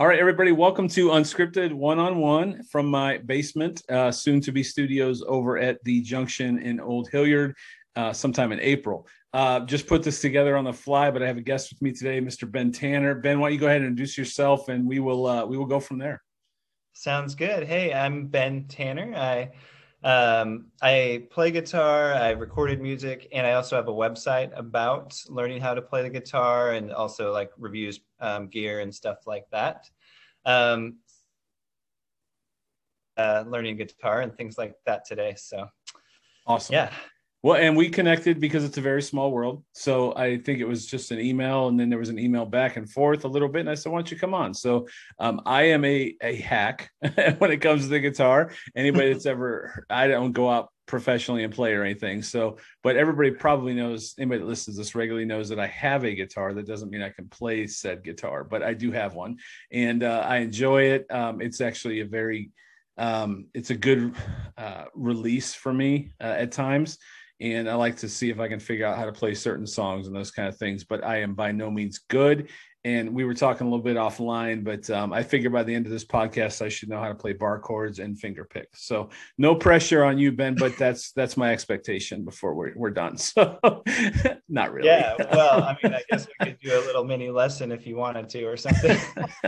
All right, everybody, welcome to Unscripted One on One from my basement, uh, soon to be studios over at the Junction in Old Hilliard, uh, sometime in April. Uh, just put this together on the fly, but I have a guest with me today, Mr. Ben Tanner. Ben, why don't you go ahead and introduce yourself, and we will uh, we will go from there. Sounds good. Hey, I'm Ben Tanner. I um, I play guitar, I recorded music, and I also have a website about learning how to play the guitar and also like reviews um, gear and stuff like that. Um, uh, learning guitar and things like that today. So awesome. Yeah. Well, and we connected because it's a very small world. So I think it was just an email, and then there was an email back and forth a little bit. And I said, "Why don't you come on?" So um, I am a a hack when it comes to the guitar. Anybody that's ever, I don't go out professionally and play or anything. So, but everybody probably knows. Anybody that listens to this regularly knows that I have a guitar. That doesn't mean I can play said guitar, but I do have one, and uh, I enjoy it. Um, it's actually a very um, it's a good uh, release for me uh, at times and I like to see if I can figure out how to play certain songs and those kind of things. But I am by no means good. And we were talking a little bit offline, but um, I figure by the end of this podcast, I should know how to play bar chords and finger pick. So no pressure on you, Ben, but that's that's my expectation before we're we're done. So not really. Yeah. Well, I mean, I guess we could do a little mini lesson if you wanted to or something.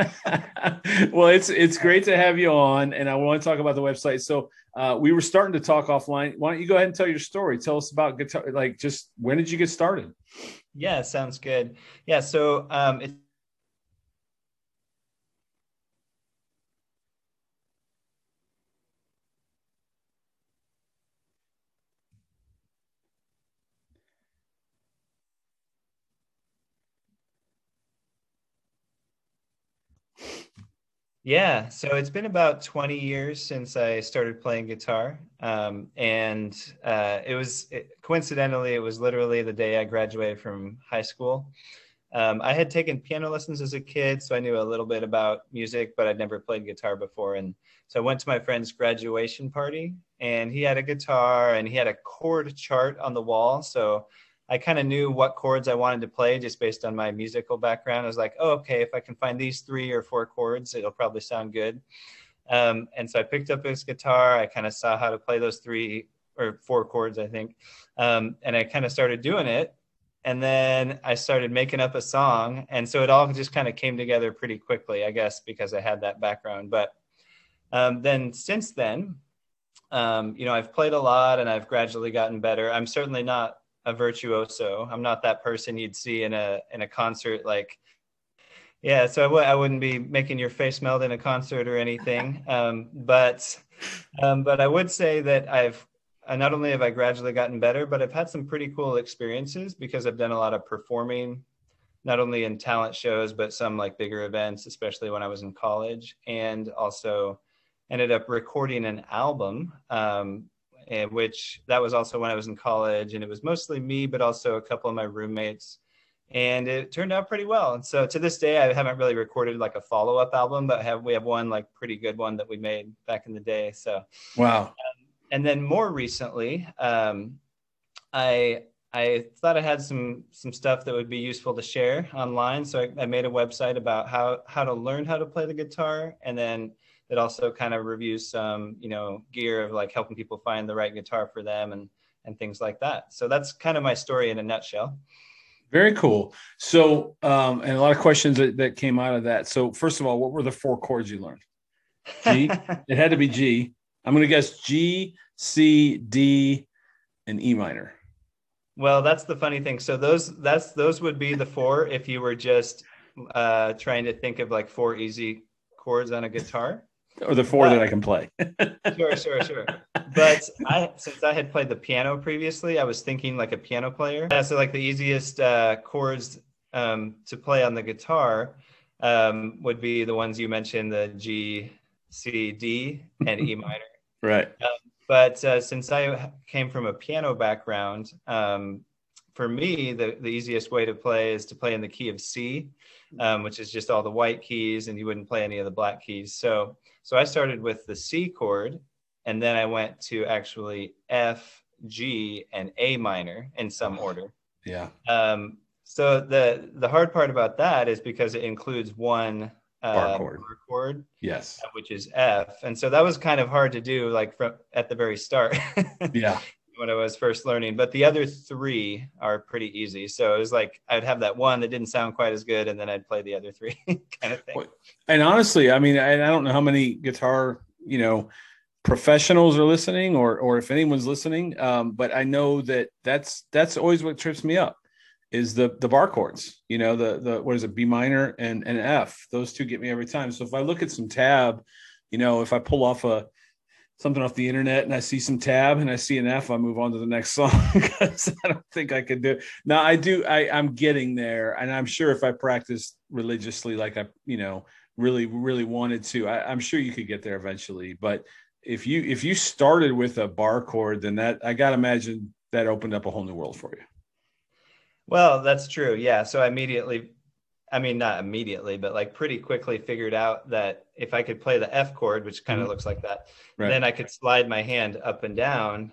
well, it's it's great to have you on, and I want to talk about the website. So uh, we were starting to talk offline. Why don't you go ahead and tell your story? Tell us about guitar. Like, just when did you get started? Yeah, sounds good. Yeah, so um, it's Yeah, so it's been about 20 years since I started playing guitar. Um, and uh, it was it, coincidentally, it was literally the day I graduated from high school. Um, I had taken piano lessons as a kid, so I knew a little bit about music, but I'd never played guitar before. And so I went to my friend's graduation party, and he had a guitar and he had a chord chart on the wall. So I kind of knew what chords I wanted to play just based on my musical background. I was like, oh, okay, if I can find these three or four chords, it'll probably sound good. Um, and so I picked up his guitar. I kind of saw how to play those three or four chords, I think. Um, and I kind of started doing it. And then I started making up a song. And so it all just kind of came together pretty quickly, I guess, because I had that background. But um, then since then, um, you know, I've played a lot and I've gradually gotten better. I'm certainly not a virtuoso. I'm not that person you'd see in a in a concert like yeah, so I w- I wouldn't be making your face melt in a concert or anything. Um, but um, but I would say that I've uh, not only have I gradually gotten better, but I've had some pretty cool experiences because I've done a lot of performing, not only in talent shows, but some like bigger events, especially when I was in college, and also ended up recording an album um, and which that was also when I was in college, and it was mostly me, but also a couple of my roommates, and it turned out pretty well. And so to this day, I haven't really recorded like a follow up album, but have we have one like pretty good one that we made back in the day. So wow. Um, and then more recently, um, I I thought I had some some stuff that would be useful to share online, so I, I made a website about how how to learn how to play the guitar, and then that also kind of reviews some, you know, gear of like helping people find the right guitar for them and and things like that. So that's kind of my story in a nutshell. Very cool. So, um, and a lot of questions that, that came out of that. So, first of all, what were the four chords you learned? G. it had to be G. I'm going to guess G, C, D, and E minor. Well, that's the funny thing. So those that's those would be the four if you were just uh, trying to think of like four easy chords on a guitar or the four but, that I can play. sure, sure, sure. But I, since I had played the piano previously, I was thinking like a piano player. Yeah, so like the easiest uh, chords um, to play on the guitar um, would be the ones you mentioned: the G, C, D, and E minor. Right. Um, but uh, since I came from a piano background, um, for me, the, the easiest way to play is to play in the key of C, um, which is just all the white keys, and you wouldn't play any of the black keys. So so I started with the C chord, and then I went to actually F, G, and A minor in some order. Yeah. Um, so the the hard part about that is because it includes one uh, bar chord. bar chord, Yes. which is F. And so that was kind of hard to do, like from at the very start. Yeah. When I was first learning, but the other three are pretty easy. So it was like I'd have that one that didn't sound quite as good, and then I'd play the other three kind of thing. And honestly, I mean, I, I don't know how many guitar, you know, professionals are listening or or if anyone's listening. Um, but I know that that's that's always what trips me up is the the bar chords. You know, the the what is it, B minor and and F. Those two get me every time. So if I look at some tab, you know, if I pull off a something off the internet and I see some tab and I see an F, I move on to the next song because I don't think I could do it. Now I do, I, I'm getting there, and I'm sure if I practiced religiously, like I, you know, really, really wanted to, I, I'm sure you could get there eventually. But if you if you started with a bar chord, then that I gotta imagine that opened up a whole new world for you. Well, that's true. Yeah. So I immediately, I mean, not immediately, but like pretty quickly figured out that if I could play the F chord, which kind of Mhm. looks like that, Right. then I could slide my hand up and down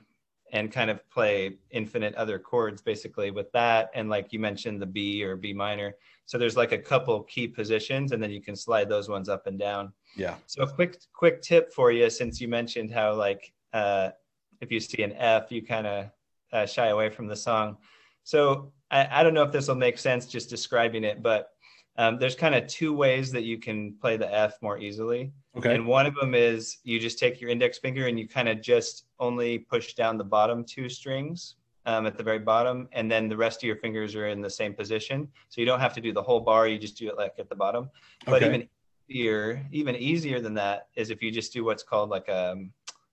and kind of play infinite other chords basically with that. And like you mentioned, the B or B minor. So there's like a couple key positions, and then you can slide those ones up and down. yeah. So a quick quick tip for you, since you mentioned how like uh, if you see an F, you kind of uh, shy away from the song. So I, I don't know if this will make sense just describing it, but um, there's kind of two ways that you can play the F more easily. Okay. And one of them is you just take your index finger and you kind of just only push down the bottom two strings um, at the very bottom, and then the rest of your fingers are in the same position. So you don't have to do the whole bar; you just do it like at the bottom. But Okay. even easier, even easier than that is if you just do what's called like a,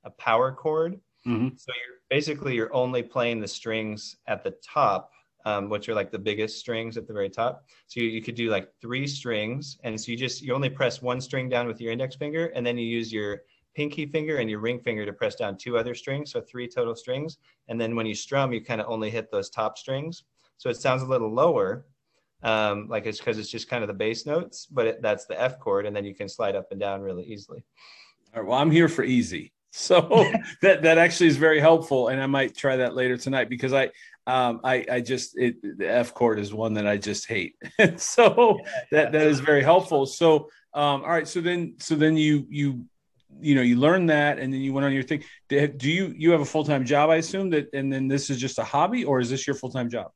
a power chord. Mhm. So you're basically you're only playing the strings at the top, um, which are like the biggest strings at the very top. So you, you could do like three strings, and so you just you only press one string down with your index finger, and then you use your pinky finger and your ring finger to press down two other strings, so three total strings. And then when you strum, you kind of only hit those top strings. So it sounds a little lower, um, like it's because it's just kind of the bass notes, but it, that's the F chord, and then you can slide up and down really easily. All right, well, I'm here for easy. So that that actually is very helpful, and I might try that later tonight because I um I I just it, the F chord is one that I just hate. so that that is very helpful. So um all right, so then so then you you you know you learn that and then you went on your thing. Do you you have a full time job? I assume that, and then this is just a hobby, or is this your full time job?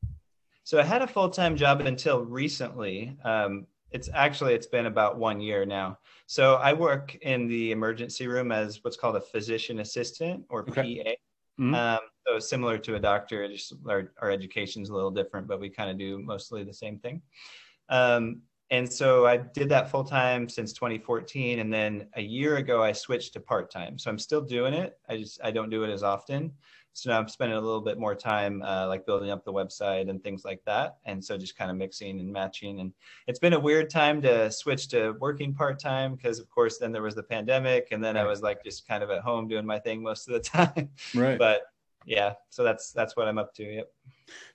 So I had a full time job until recently. Um, it's actually it's been about one year now. So I work in the emergency room as what's called a physician assistant or Okay. PA. Mhm. Um, so similar to a doctor, just our, our education's a little different, but we kind of do mostly the same thing. Um, and so I did that full time since 2014, and then a year ago I switched to part time. So I'm still doing it. I just I don't do it as often. So now I'm spending a little bit more time uh, like building up the website and things like that. And so just kind of mixing and matching. And it's been a weird time to switch to working part time because of course then there was the pandemic, and then I was like just kind of at home doing my thing most of the time Right. but yeah so that's that's what i'm up to yep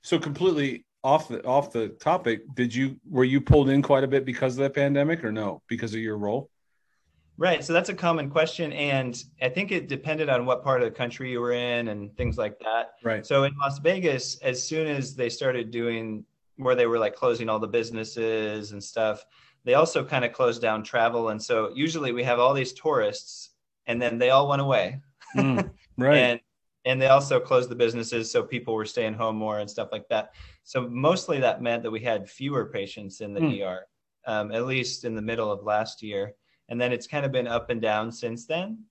so completely off the off the topic, did you were you pulled in quite a bit because of the pandemic, or no, because of your role? right so that's a common question and i think it depended on what part of the country you were in and things like that Right. so in las vegas as soon as they started doing where they were like closing all the businesses and stuff they also kind of closed down travel and so usually we have all these tourists and then they all went away Mm, right. and and they also closed the businesses so people were staying home more and stuff like that so mostly that meant that we had fewer patients in the Hmm. er um, at least in the middle of last year and then it's kind of been up and down since then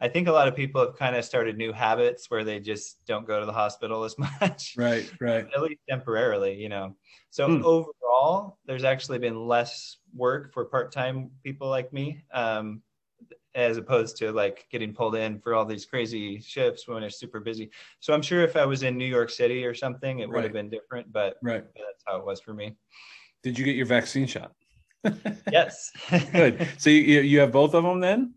i think a lot of people have kind of started new habits where they just don't go to the hospital as much right. Right. at least temporarily you know so Hmm. overall there's actually been less work for part-time people like me um, as opposed to like getting pulled in for all these crazy shifts when it's super busy so i'm sure if i was in new york city or something it would have been different but Right. that's how it was for me Did you get your vaccine shot? yes Good. So you you- you have both of them then?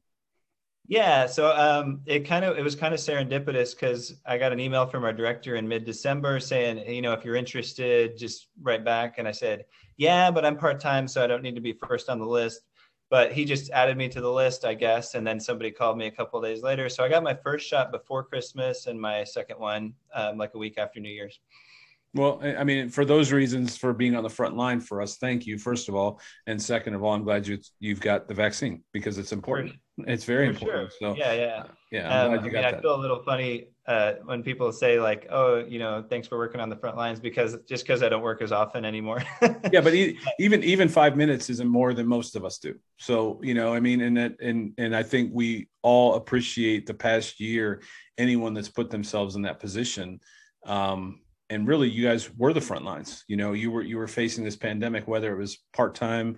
Yeah, so um, it kind of it was kind of serendipitous because I got an email from our director in mid December saying, you know, if you're interested, just write back. And I said, yeah, but I'm part time, so I don't need to be first on the list. But he just added me to the list, I guess, and then somebody called me a couple days later. So I got my first shot before Christmas and my second one um, like a week after New Year's. Well, I mean, for those reasons, for being on the front line for us, thank you, first of all. And second of all, I'm glad you, you've got the vaccine because it's important. It's very important. Sure. So, yeah, yeah. Yeah. Um, I, mean, I feel a little funny uh, when people say, like, oh, you know, thanks for working on the front lines because just because I don't work as often anymore. yeah. But even, even five minutes isn't more than most of us do. So, you know, I mean, and that, and, and I think we all appreciate the past year, anyone that's put themselves in that position. Um, and really you guys were the front lines. You know you were you were facing this pandemic whether it was part-time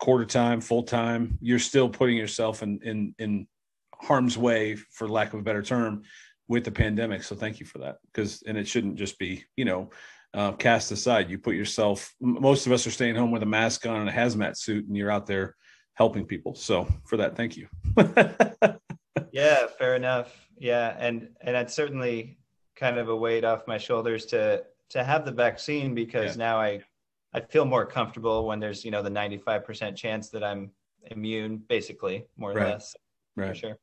quarter time full time you're still putting yourself in in in harm's way for lack of a better term with the pandemic. So thank you for that because and it shouldn't just be you know uh, cast aside. You put yourself most of us are staying home with a mask on and a hazmat suit and you're out there helping people. So for that thank you. Yeah fair enough. Yeah and and that's certainly kind of a weight off my shoulders to to have the vaccine because yeah. now I I feel more comfortable when there's you know the 95% chance that I'm immune basically more or right. less. Right. for sure.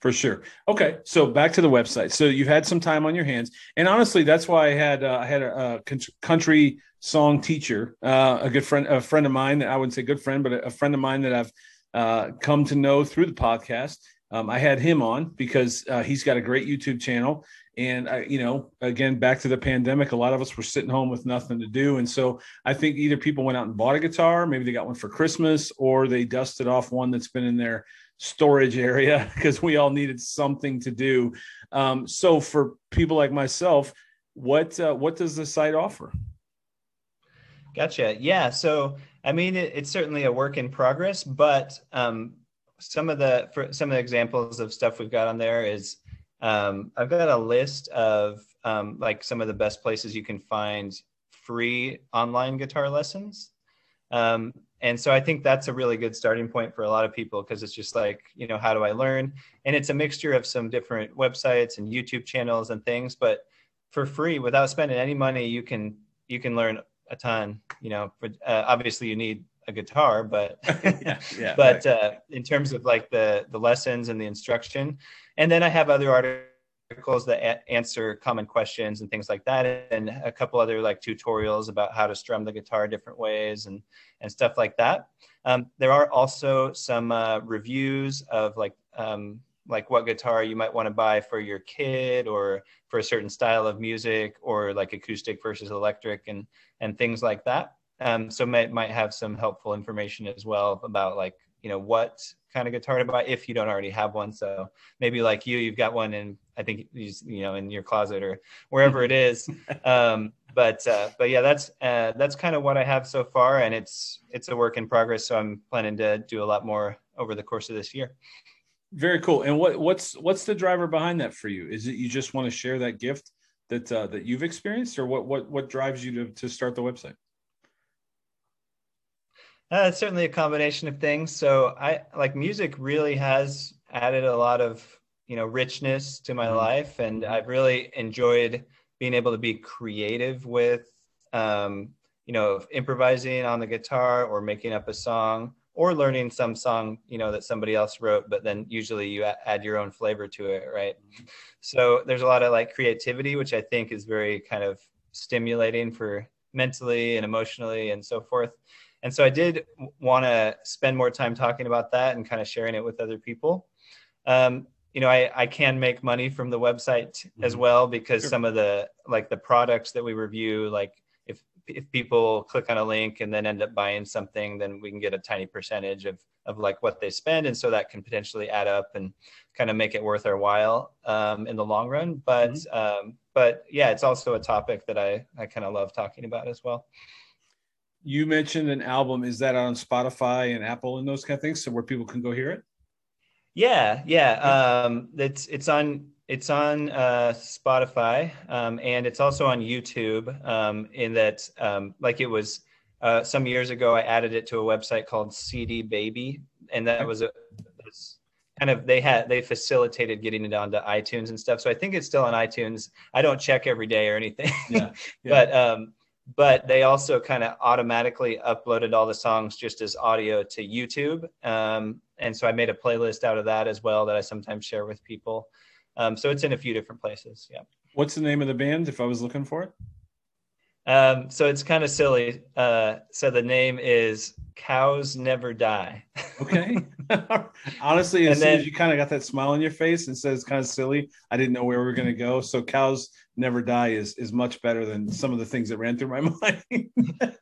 For sure. Okay so back to the website. So you've had some time on your hands and honestly that's why i had uh, i had a, a, country song teacher uh, a good friend a friend of mine that i wouldn't say good friend but a, a friend of mine that i've uh, come to know through the podcast um, I had him on because uh, he's got a great YouTube channel and I, you know, again, back to the pandemic, a lot of us were sitting home with nothing to do. And so I think either people went out and bought a guitar, maybe they got one for Christmas, or they dusted off one that's been in their storage area because we all needed something to do. Um, so for people like myself, what uh, what does the site offer? Gotcha. Yeah. So I mean, it, it's certainly a work in progress, but um, some of the for some of the examples of stuff we've got on there is um, I've got a list of um, like some of the best places you can find free online guitar lessons. Um, and so I think that's a really good starting point for a lot of people because it's just like, you know, how do I learn? And it's a mixture of some different websites and YouTube channels and things, but for free without spending any money, you can you can learn a ton. You know, for, uh, obviously you need a guitar, but yeah, yeah, but right. uh, in terms of like the the lessons and the instruction, and then I have other articles that a- answer common questions and things like that, and a couple other like tutorials about how to strum the guitar different ways and and stuff like that. Um, there are also some uh, reviews of like um, like what guitar you might want to buy for your kid or for a certain style of music or like acoustic versus electric and and things like that um, so might might have some helpful information as well about like you know what kind of guitar to buy if you don't already have one. So maybe like you, you've got one in I think you, you know in your closet or wherever it is. Um, but uh, but yeah, that's uh, that's kind of what I have so far, and it's it's a work in progress. So I'm planning to do a lot more over the course of this year. Very cool. And what what's what's the driver behind that for you? Is it you just want to share that gift that uh, that you've experienced, or what what what drives you to to start the website? Uh, it's certainly a combination of things. So I like music really has added a lot of you know richness to my mm-hmm. life, and I've really enjoyed being able to be creative with um, you know improvising on the guitar or making up a song or learning some song you know that somebody else wrote but then usually you add your own flavor to it right mm-hmm. so there's a lot of like creativity which i think is very kind of stimulating for mentally and emotionally and so forth and so I did want to spend more time talking about that and kind of sharing it with other people. Um, you know, I, I can make money from the website mm-hmm. as well because sure. some of the like the products that we review, like if if people click on a link and then end up buying something, then we can get a tiny percentage of of like what they spend, and so that can potentially add up and kind of make it worth our while um, in the long run. But mm-hmm. um, but yeah, it's also a topic that I I kind of love talking about as well you mentioned an album. Is that on Spotify and Apple and those kind of things, so where people can go hear it? Yeah, yeah. Um, it's it's on it's on uh, Spotify um, and it's also on YouTube. Um, in that, um, like it was uh, some years ago, I added it to a website called CD Baby, and that was a was kind of they had they facilitated getting it onto iTunes and stuff. So I think it's still on iTunes. I don't check every day or anything, yeah, yeah. but um, but they also kind of automatically uploaded all the songs just as audio to YouTube. Um, and so I made a playlist out of that as well that I sometimes share with people. Um, so it's in a few different places. Yeah. What's the name of the band if I was looking for it? Um, so it's kind of silly. Uh, so the name is Cows Never Die. okay. Honestly, as and soon then, as you kind of got that smile on your face and says kind of silly, I didn't know where we were going to go. So Cows Never Die is is much better than some of the things that ran through my mind.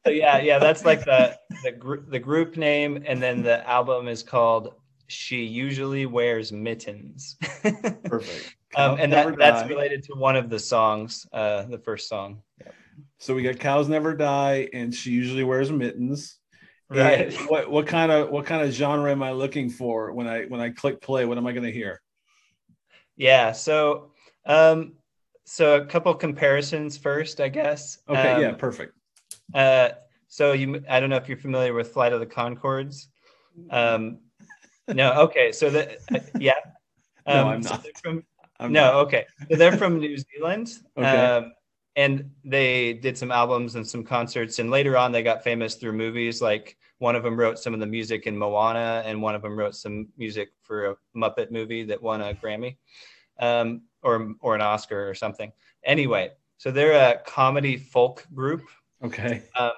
yeah, yeah, that's like the the group the group name, and then the album is called She Usually Wears Mittens. Perfect. Um, and that, that's related to one of the songs, uh, the first song. Yep. So we got cows never die, and she usually wears mittens. Right. And what what kind of what kind of genre am I looking for when I when I click play? What am I going to hear? Yeah. So um, so a couple comparisons first, I guess. Okay. Um, yeah. Perfect. Uh, so you, I don't know if you're familiar with Flight of the Conchords. Um, no. Okay. So the uh, yeah. Um, no, I'm not. So from, I'm no. Not. Okay. So they're from New Zealand. Okay. Um, and they did some albums and some concerts. And later on they got famous through movies. Like one of them wrote some of the music in moana and one of them wrote some music for a muppet movie that won a grammy um, or, or an oscar or something. Anyway so they're a comedy folk group. Okay. Um,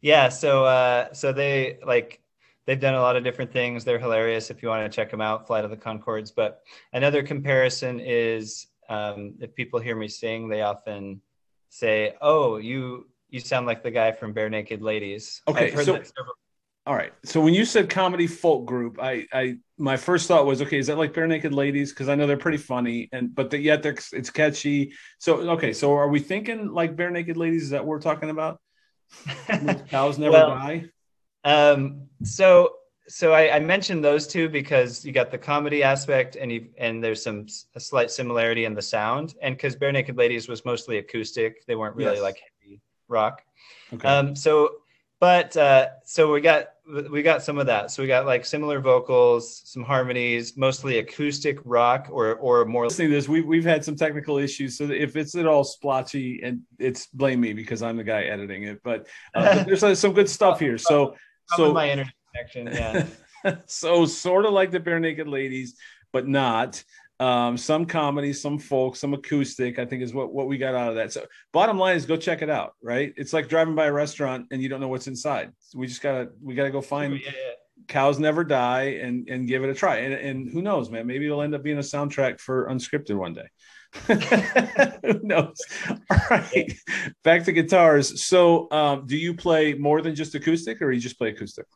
yeah so uh, so they like they've done a lot of different things. They're hilarious if you want to check them out flight of the conchords but another comparison is um, if people hear me sing, they often say, "Oh, you you sound like the guy from Barenaked Ladies." Okay, so all right. So when you said comedy folk group, I I my first thought was, okay, is that like Barenaked Ladies? Because I know they're pretty funny, and but the, yet they're, it's catchy. So okay, so are we thinking like Barenaked Ladies? Is that what we're talking about? Cows never well, die. Um. So so I, I, mentioned those two because you got the comedy aspect and you, and there's some a slight similarity in the sound. And because Barenaked Ladies was mostly acoustic they weren't really yes. like heavy rock. Okay. um so but uh so we got we got some of that. So we got like similar vocals some harmonies mostly acoustic rock or or more listening to this we've, we've had some technical issues. So if it's at all splotchy and it's blame me because i'm the guy editing it but, uh, but there's uh, some good stuff here. So so my internet connection. Yeah. so sort of like the Barenaked Ladies, but not. Um, some comedy, some folk, some acoustic. I think is what what we got out of that. So bottom line is go check it out. Right? It's like driving by a restaurant and you don't know what's inside. we just gotta we gotta go find. Yeah, yeah. Cows never die and and give it a try. And, and who knows, man? Maybe it'll end up being a soundtrack for Unscripted one day. Who knows? All right, back to guitars. So, um, do you play more than just acoustic, or you just play acoustic?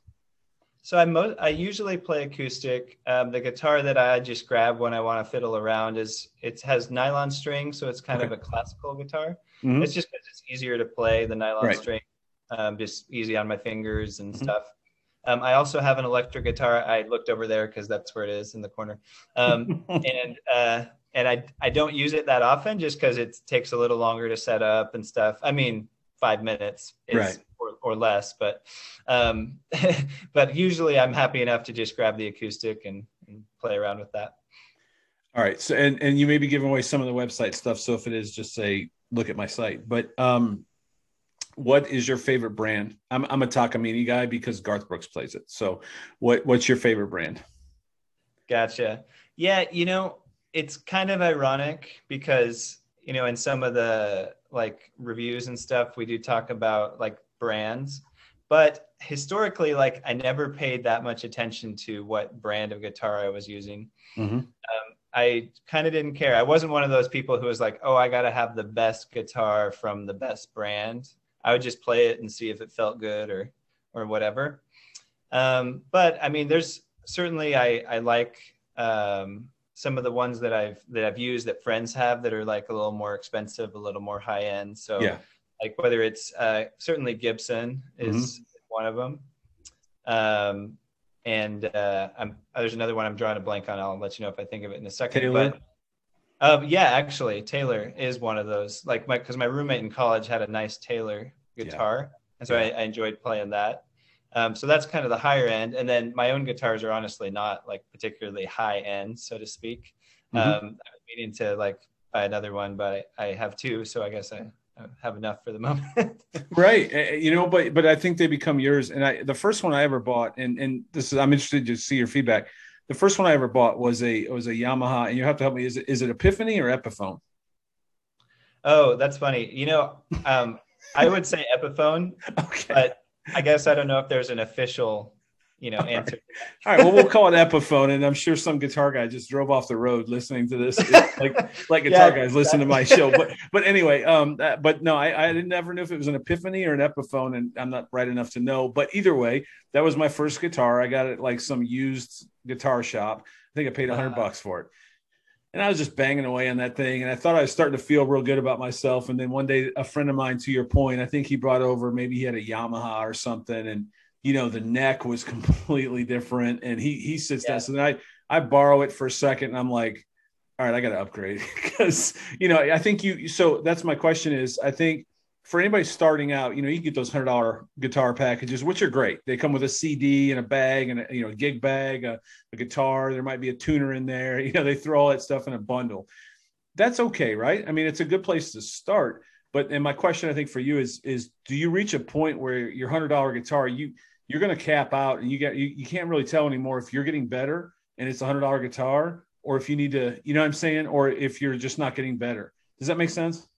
So I mo- I usually play acoustic. Um, the guitar that I just grab when I want to fiddle around is it has nylon strings, so it's kind okay. of a classical guitar. Mm-hmm. It's just because it's easier to play the nylon right. string, um, just easy on my fingers and mm-hmm. stuff. Um, I also have an electric guitar. I looked over there because that's where it is in the corner, um, and uh, and I I don't use it that often just because it takes a little longer to set up and stuff. I mean, five minutes is right or, or less, but um, but usually I'm happy enough to just grab the acoustic and, and play around with that. All right. So and and you may be giving away some of the website stuff. So if it is, just say look at my site. But um, what is your favorite brand? I'm I'm a Takamine guy because Garth Brooks plays it. So what what's your favorite brand? Gotcha. Yeah, you know, it's kind of ironic because you know in some of the like reviews and stuff we do talk about like brands. But historically like i never paid that much attention to what brand of guitar i was using. Mm-hmm. um, i kind of didn't care. I wasn't one of those people who was like oh i gotta have the best guitar from the best brand. I would just play it and see if it felt good or or whatever. Um, but i mean there's certainly i i like um, some of the ones that i've that i've used that friends have that are like a little more expensive a little more high end so yeah like whether it's uh, certainly Gibson is mm-hmm. one of them. Um, and uh, I'm, uh, there's another one I'm drawing a blank on. I'll let you know if I think of it in a second. Taylor. But um, yeah, actually, Taylor is one of those. Like my, because my roommate in college had a nice Taylor guitar, yeah. and so yeah. I, I, enjoyed playing that. Um, so that's kind of the higher end, and then my own guitars are honestly not like particularly high end, so to speak. Mm-hmm. Um, I'm meaning to like buy another one, but I, I have two, so I guess I have enough for the moment. right. You know, but but I think they become yours. And I the first one I ever bought, and and this is I'm interested to see your feedback. The first one I ever bought was a was a Yamaha, and you have to help me. Is it is it Epiphany or Epiphone? Oh, that's funny. You know, um, I would say Epiphone. Okay. But I guess I don't know if there's an official you know, answer. All right. Well, we'll call it Epiphone, and I'm sure some guitar guy just drove off the road listening to this, like like guitar yeah, guys listen to my show. But but anyway, um, that, but no, I I never knew if it was an Epiphany or an Epiphone, and I'm not right enough to know. But either way, that was my first guitar. I got it like some used guitar shop. I think I paid a hundred uh, bucks for it. And I was just banging away on that thing. And I thought I was starting to feel real good about myself. And then one day, a friend of mine, to your point, I think he brought over maybe he had a Yamaha or something. And you know the neck was completely different and he he sits yeah. down so then i i borrow it for a second and i'm like all right i gotta upgrade because you know i think you so that's my question is i think for anybody starting out you know you get those hundred dollar guitar packages which are great. They come with a cd and a bag and a you know a gig bag a, a guitar. There might be a tuner in there. You know they throw all that stuff in a bundle. That's okay right? I mean it's a good place to start. But and my question i think for you is is do you reach a point where your hundred dollar guitar you you're going to cap out and you get you, you can't really tell anymore if you're getting better and it's a hundred dollar guitar or if you need to you know what i'm saying? Or if you're just not getting better. Does that make sense? Does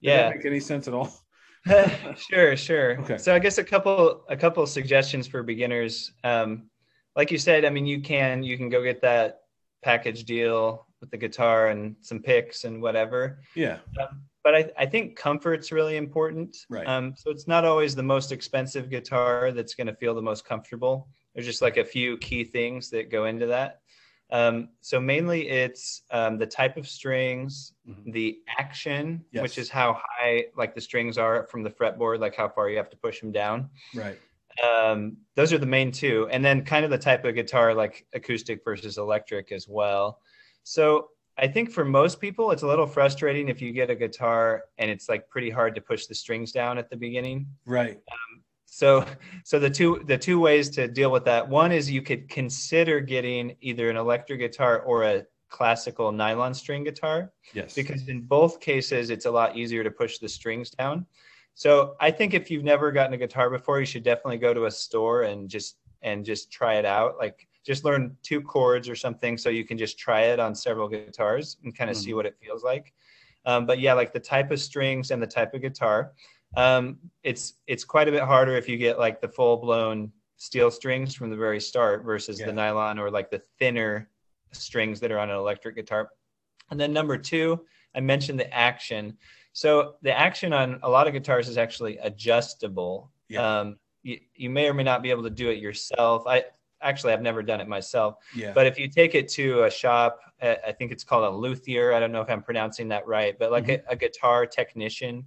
yeah. make any sense at all sure sure okay so i guess a couple a couple suggestions for beginners um like you said i mean you can you can go get that package deal with the guitar and some picks and whatever yeah um, but I, I, think comfort's really important. Right. Um, so it's not always the most expensive guitar that's going to feel the most comfortable. There's just like a few key things that go into that. Um, so mainly it's um, the type of strings, mm-hmm. the action, yes. which is how high like the strings are from the fretboard, like how far you have to push them down. Right. Um, those are the main two, and then kind of the type of guitar, like acoustic versus electric as well. So I think for most people, it's a little frustrating if you get a guitar and it's like pretty hard to push the strings down at the beginning. Right. So, so the two the two ways to deal with that. One is you could consider getting either an electric guitar or a classical nylon string guitar. Yes. Because in both cases, it's a lot easier to push the strings down. So I think if you've never gotten a guitar before, you should definitely go to a store and just and just try it out. Like just learn two chords or something so you can just try it on several guitars and kind of mm-hmm. see what it feels like. Um, but yeah, like the type of strings and the type of guitar, um, it's it's quite a bit harder if you get like the full blown steel strings from the very start versus yeah. the nylon or like the thinner strings that are on an electric guitar. And then number two, I mentioned the action. So the action on a lot of guitars is actually adjustable. Yeah. Um, you, you may or may not be able to do it yourself. I actually I've never done it myself. Yeah. But if you take it to a shop, I think it's called a luthier. I don't know if I'm pronouncing that right, but like mm-hmm. a, a, guitar technician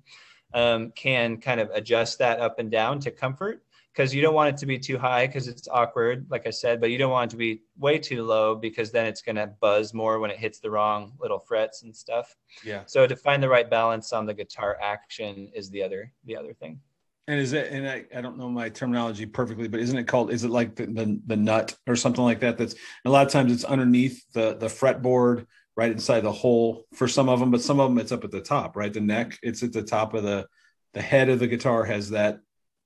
um, can kind of adjust that up and down to comfort because you don't want it to be too high because it's awkward, like I said, but you don't want it to be way too low because then it's going to buzz more when it hits the wrong little frets and stuff. Yeah. So to find the right balance on the guitar action is the other the other thing. And is it? And I, I don't know my terminology perfectly, but isn't it called? Is it like the, the, the nut or something like that? That's a lot of times it's underneath the the fretboard, right inside the hole for some of them, but some of them it's up at the top, right? The neck, it's at the top of the the head of the guitar has that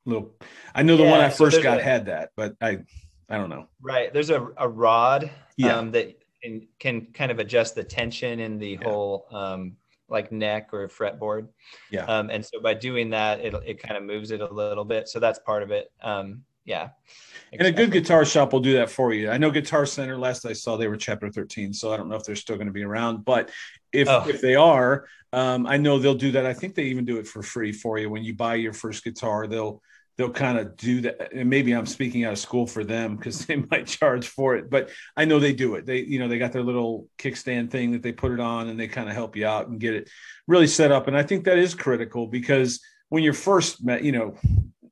little. I know the yeah, one I first got a, had that, but I I don't know. Right, there's a a rod yeah. um, that can, can kind of adjust the tension in the yeah. whole um, like neck or fretboard. Yeah. Um, and so by doing that, it, it kind of moves it a little bit. So that's part of it. Um, yeah. And a good guitar shop will do that for you. I know Guitar Center. Last I saw, they were Chapter 13, so I don't know if they're still going to be around. But if oh. if they are, um, I know they'll do that. I think they even do it for free for you when you buy your first guitar. They'll they'll kind of do that and maybe i'm speaking out of school for them because they might charge for it but i know they do it they you know they got their little kickstand thing that they put it on and they kind of help you out and get it really set up and i think that is critical because when you're first met you know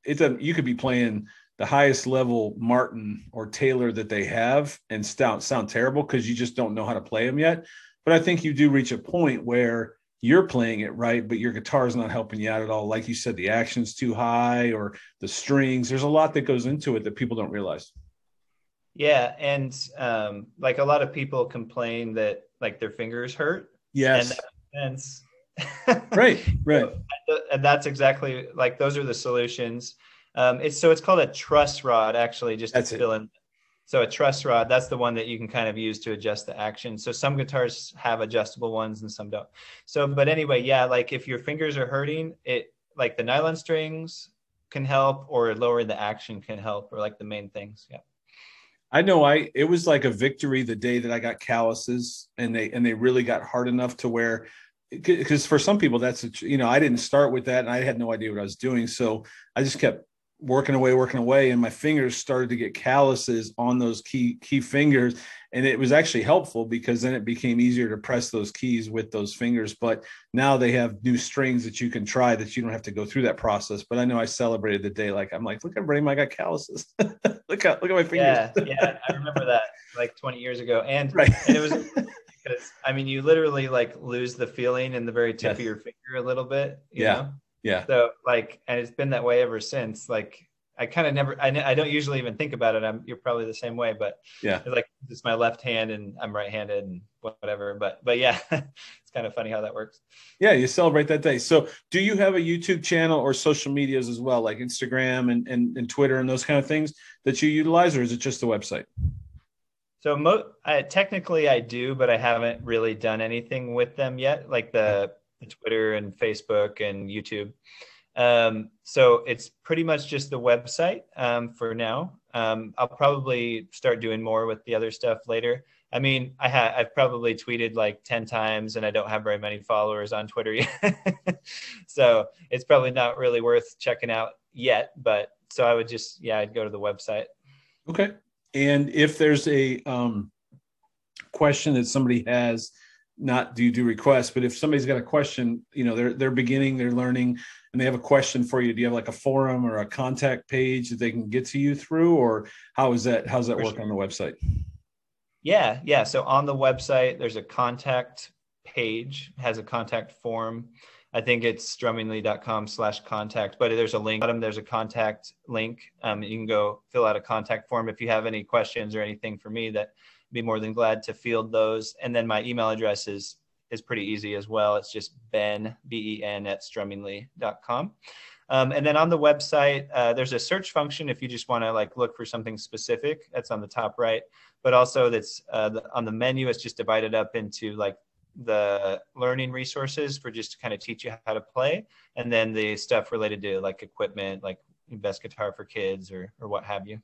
it's a you could be playing the highest level martin or taylor that they have and sound sound terrible because you just don't know how to play them yet but i think you do reach a point where you're playing it right, but your guitar is not helping you out at all. Like you said, the action's too high or the strings. There's a lot that goes into it that people don't realize. Yeah, and um, like a lot of people complain that like their fingers hurt. Yes. And right, right. and that's exactly like those are the solutions. Um, it's so it's called a truss rod actually, just that's to fill in so a truss rod, that's the one that you can kind of use to adjust the action. So some guitars have adjustable ones and some don't. So, but anyway, yeah, like if your fingers are hurting, it like the nylon strings can help, or lowering the action can help, or like the main things. Yeah. I know I it was like a victory the day that I got calluses and they and they really got hard enough to where because for some people that's a, you know I didn't start with that and I had no idea what I was doing so I just kept working away working away and my fingers started to get calluses on those key key fingers. And it was actually helpful because then it became easier to press those keys with those fingers. But now they have new strings that you can try that you don't have to go through that process. But i know i celebrated the day like i'm like look at brain i got calluses. Look at look at my fingers. Yeah yeah i remember that like 20 years ago. And, right. and it was because i mean you literally like lose the feeling in the very tip yes. of your finger a little bit yeah. know? Yeah so like and it's been that way ever since like I kind of never, I, I don't usually even think about it. I'm, you're probably the same way, but yeah, like it's my left hand and I'm right handed and whatever. But, but yeah, it's kind of funny how that works. Yeah. You celebrate that day. So do you have a YouTube channel or social medias as well, like Instagram and, and, and Twitter and those kind of things that you utilize, or is it just the website? So mo- I, technically I do, but I haven't really done anything with them yet, like the, the Twitter and Facebook and YouTube. Um, so it's pretty much just the website um, for now. Um, I'll probably start doing more with the other stuff later. I mean, I have I've probably tweeted like 10 times and I don't have very many followers on Twitter yet. so it's probably not really worth checking out yet, but so I would just, yeah, I'd go to the website. Okay. And if there's a um, question that somebody has, not do you do requests, but if somebody's got a question, you know, they're they're beginning, they're learning, and they have a question for you, do you have like a forum or a contact page that they can get to you through, or how is that? How's that for work sure. on the website? Yeah, yeah. So on the website, there's a contact page, has a contact form. I think it's strummingly.com slash contact, but there's a link bottom. There's a contact link. Um, you can go fill out a contact form if you have any questions or anything for me that be more than glad to field those. And then my email address is is pretty easy as well. It's just ben b e n at strummingly.com. Um, and then on the website, uh, there's a search function if you just want to like look for something specific. That's on the top right. But also that's uh, the, on the menu. It's just divided up into like the learning resources for just to kind of teach you how to play, and then the stuff related to like equipment, like best guitar for kids or or what have you.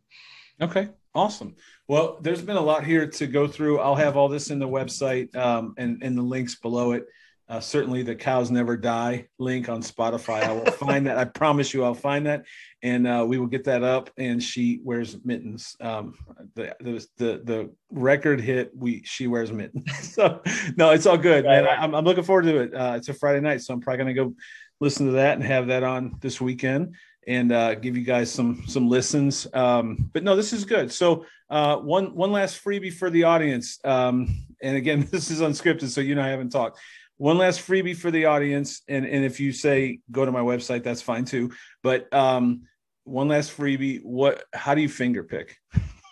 Okay, awesome. Well, there's been a lot here to go through. I'll have all this in the website um, and, and the links below it. Uh, certainly, the cows never die link on Spotify. I will find that. I promise you, I'll find that, and uh, we will get that up. And she wears mittens. Um, the, the the the record hit. We she wears mittens. so no, it's all good, right, man. Right. I, am I'm looking forward to it. Uh, it's a Friday night, so I'm probably gonna go listen to that and have that on this weekend and uh, give you guys some some listens. Um, but no, this is good. So uh, one one last freebie for the audience, um, and again, this is unscripted, so you know I haven't talked. One last freebie for the audience, and and if you say go to my website, that's fine too. But um, one last freebie. What? How do you finger pick?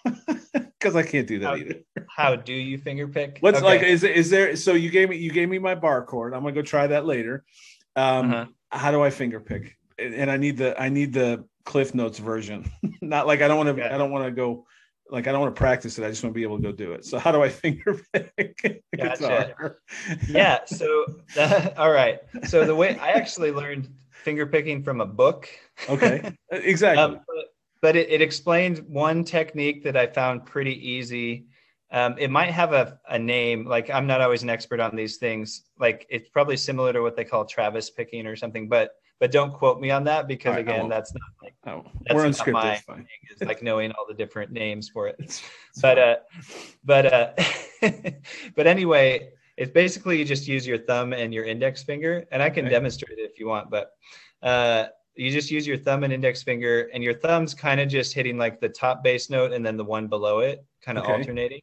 Because I can't do that how, either. how do you finger pick? What's okay. like? Is is there? So you gave me you gave me my bar chord. I'm gonna go try that later. Um, uh-huh. How do I finger pick? And I need the I need the Cliff Notes version. Not like I don't want to I don't want to go like I don't want to practice it. I just want to be able to go do it. So how do I finger pick? Gotcha. yeah. So uh, all right. So the way I actually learned finger picking from a book. Okay. Exactly. um, but, but it, it, explained one technique that I found pretty easy. Um, it might have a, a name. Like I'm not always an expert on these things. Like it's probably similar to what they call Travis picking or something. But but don't quote me on that because again, that's not like oh, that's we're unscripted. My thing, is like knowing all the different names for it. It's, it's but uh, but uh, but anyway, it's basically you just use your thumb and your index finger, and I can okay. demonstrate it if you want, but. Uh, you just use your thumb and index finger, and your thumb's kind of just hitting like the top bass note and then the one below it, kind of okay. alternating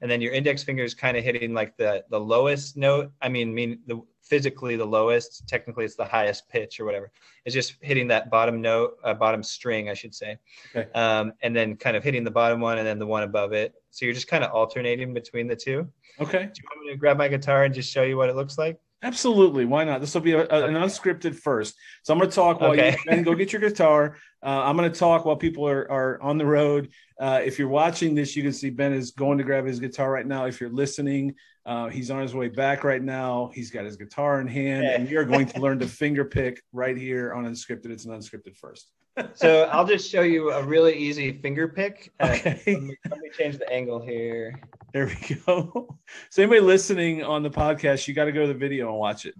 and then your index finger is kind of hitting like the the lowest note i mean mean the physically the lowest technically it's the highest pitch or whatever. It's just hitting that bottom note uh, bottom string i should say. Okay. um, and then kind of hitting the bottom one and then the one above it. So you're just kind of alternating between the two. Okay. Do you want me to grab my guitar and just show you what it looks like Absolutely. Why not? This will be a, a, an unscripted first. So I'm going to talk while Okay. you go get your guitar. Uh, I'm going to talk while people are, are on the road. Uh, if you're watching this, you can see Ben is going to grab his guitar right now. If you're listening, uh, he's on his way back right now. He's got his guitar in hand, and you're going to learn to finger pick right here on Unscripted. It's an unscripted first. So I'll just show you a really easy finger pick. Uh, Okay. let, me, let me change the angle here. There we go. So anybody listening on the podcast, you got to go to the video and watch it.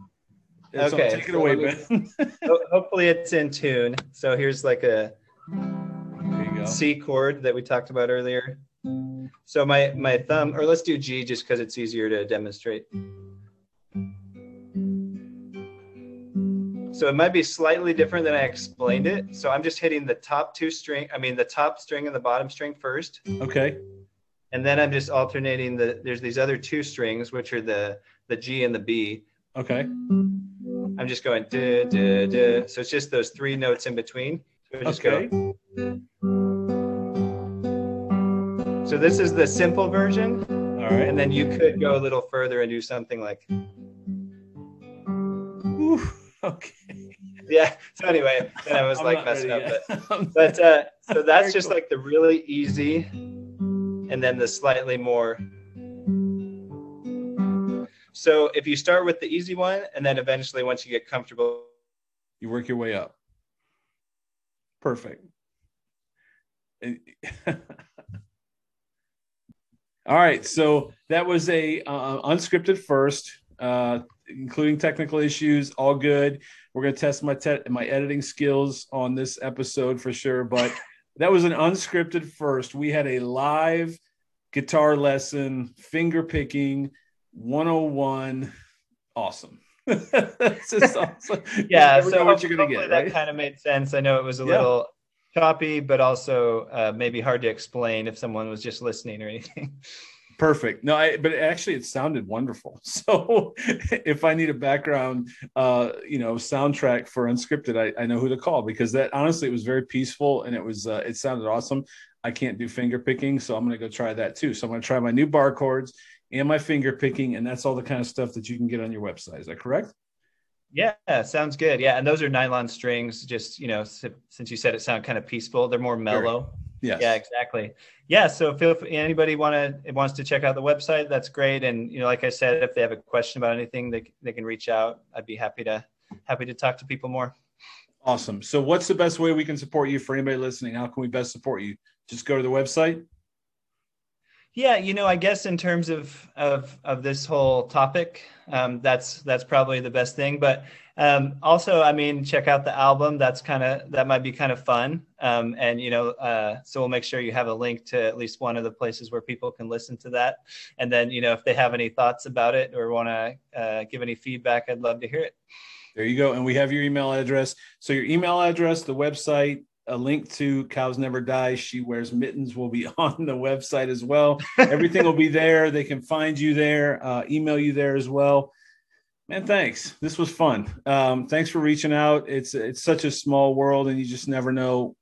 So Okay, take it so away, let Ben. Hopefully it's in tune. So here's like a there you go. C chord that we talked about earlier. So my my thumb, or let's do G just because it's easier to demonstrate. So it might be slightly different than I explained it. So I'm just hitting the top two string, I mean the top string and the bottom string first. Okay. And then I'm just alternating the there's these other two strings, which are the the G and the B. Okay. I'm just going duh, duh, duh. So it's just those three notes in between. So just Okay. go. So this is the simple version. All right. And then you could go a little further and do something like, Ooh, okay. yeah. So anyway, then I was I'm like not messing up. ready But, but uh, so that's just cool. like the really easy and then the slightly more. So if you start with the easy one and then eventually once you get comfortable, you work your way up. Perfect. All right, so that was a uh, unscripted first, uh, including technical issues. All good. We're gonna test my te- my editing skills on this episode for sure, but that was an unscripted first. We had a live guitar lesson, finger picking, 101. Awesome. Awesome. Yeah so what you're gonna get. that right? kind of made sense i know it was a Yeah. little choppy but also uh, maybe hard to explain if someone was just listening or anything Perfect. No, I, but actually, it sounded wonderful. So, if I need a background, uh, you know, soundtrack for unscripted, I, I know who to call because that honestly, it was very peaceful and it was, uh, it sounded awesome. I can't do finger picking, so I'm going to go try that too. So I'm going to try my new bar chords and my finger picking, and that's all the kind of stuff that you can get on your website. Is that correct? yeah sounds good yeah and those are nylon strings just you know since you said it sound kind of peaceful they're more mellow Yes. Yeah exactly yeah so feel if anybody want to wants to check out the website that's great and you know like i said if they have a question about anything they, they can reach out i'd be happy to happy to talk to people more Awesome. So, what's the best way we can support you for anybody listening? How can we best support you? Just go to the website. Yeah, you know, I guess in terms of of of this whole topic, um, that's that's probably the best thing. But um, also, I mean, check out the album. That's kind of that might be kind of fun. Um, and you know, uh, so we'll make sure you have a link to at least one of the places where people can listen to that. And then, you know, if they have any thoughts about it or want to uh, give any feedback, I'd love to hear it. There you go. And we have your email address. So your email address, the website, a link to Cows Never Die. She wears mittens will be on the website as well. Everything will be there. They can find you there, uh, email you there as well. Man, thanks. This was fun. Um, thanks for reaching out. It's it's such a small world, and you just never know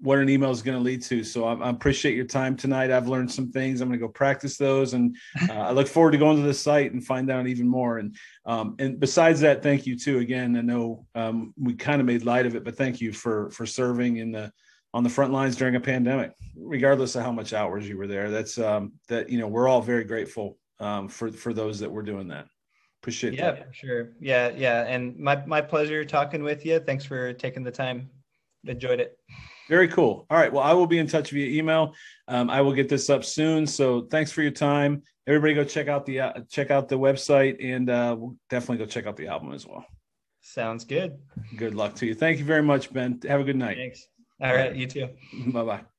what an email is going to lead to. So I, I appreciate your time tonight. I've learned some things. I'm going to go practice those, and uh, I look forward to going to the site and find out even more. And um, and besides that, thank you too. Again, I know um, we kind of made light of it, but thank you for for serving in the on the front lines during a pandemic, regardless of how much hours you were there. That's um, that you know we're all very grateful um, for for those that were doing that. Appreciate Yeah, that. for sure. Yeah, yeah. And my my pleasure talking with you. Thanks for taking the time. Enjoyed it. Very cool. All right. Well, I will be in touch via email. Um, I will get this up soon. So thanks for your time. Everybody, go check out the uh, check out the website, and uh, we'll definitely go check out the album as well. Sounds good. Good luck to you. Thank you very much, Ben. Have a good night. Thanks. All right, you too. Bye bye.